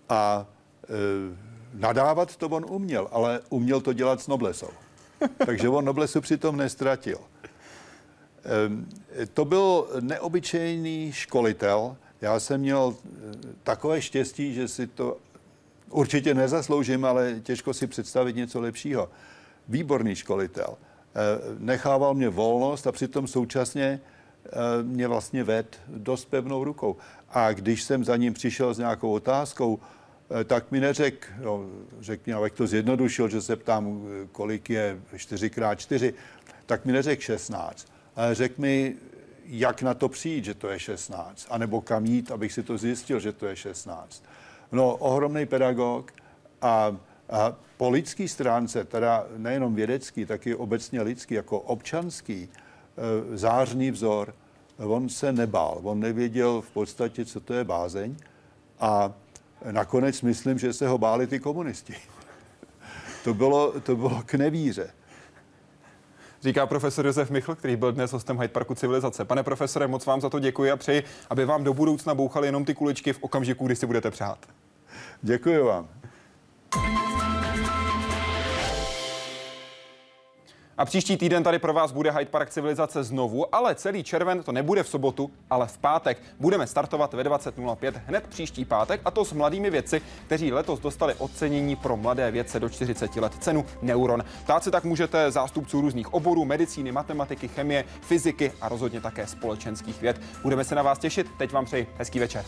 B: A e, nadávat to on uměl, ale uměl to dělat s noblesou. Takže on noblesu přitom nestratil. E, to byl neobyčejný školitel, já jsem měl eh, takové štěstí, že si to určitě nezasloužím, ale těžko si představit něco lepšího. Výborný školitel. Eh, nechával mě volnost a přitom současně eh, mě vlastně ved dost pevnou rukou. A když jsem za ním přišel s nějakou otázkou, tak mi neřekl, no, řekl mi, abych to zjednodušil, že se ptám, kolik je 4x4, tak mi neřekl 16, ale řekl mi, jak na to přijít, že to je 16, anebo kam jít, abych si to zjistil, že to je 16. No, ohromný pedagog a, a po lidský stránce, teda nejenom vědecký, taky obecně lidský, jako občanský, e, zářný vzor, on se nebál, on nevěděl v podstatě, co to je bázeň a nakonec myslím, že se ho báli ty komunisti. To bylo, to bylo k nevíře
A: říká profesor Josef Michl, který byl dnes hostem Hyde Parku civilizace. Pane profesore, moc vám za to děkuji a přeji, aby vám do budoucna bouchaly jenom ty kuličky v okamžiku, kdy si budete přát.
B: Děkuji vám.
A: A příští týden tady pro vás bude Hyde Park civilizace znovu, ale celý červen to nebude v sobotu, ale v pátek. Budeme startovat ve 20.05 hned příští pátek a to s mladými vědci, kteří letos dostali ocenění pro mladé vědce do 40 let cenu Neuron. Ptát se tak můžete zástupců různých oborů, medicíny, matematiky, chemie, fyziky a rozhodně také společenských věd. Budeme se na vás těšit. Teď vám přeji hezký večer.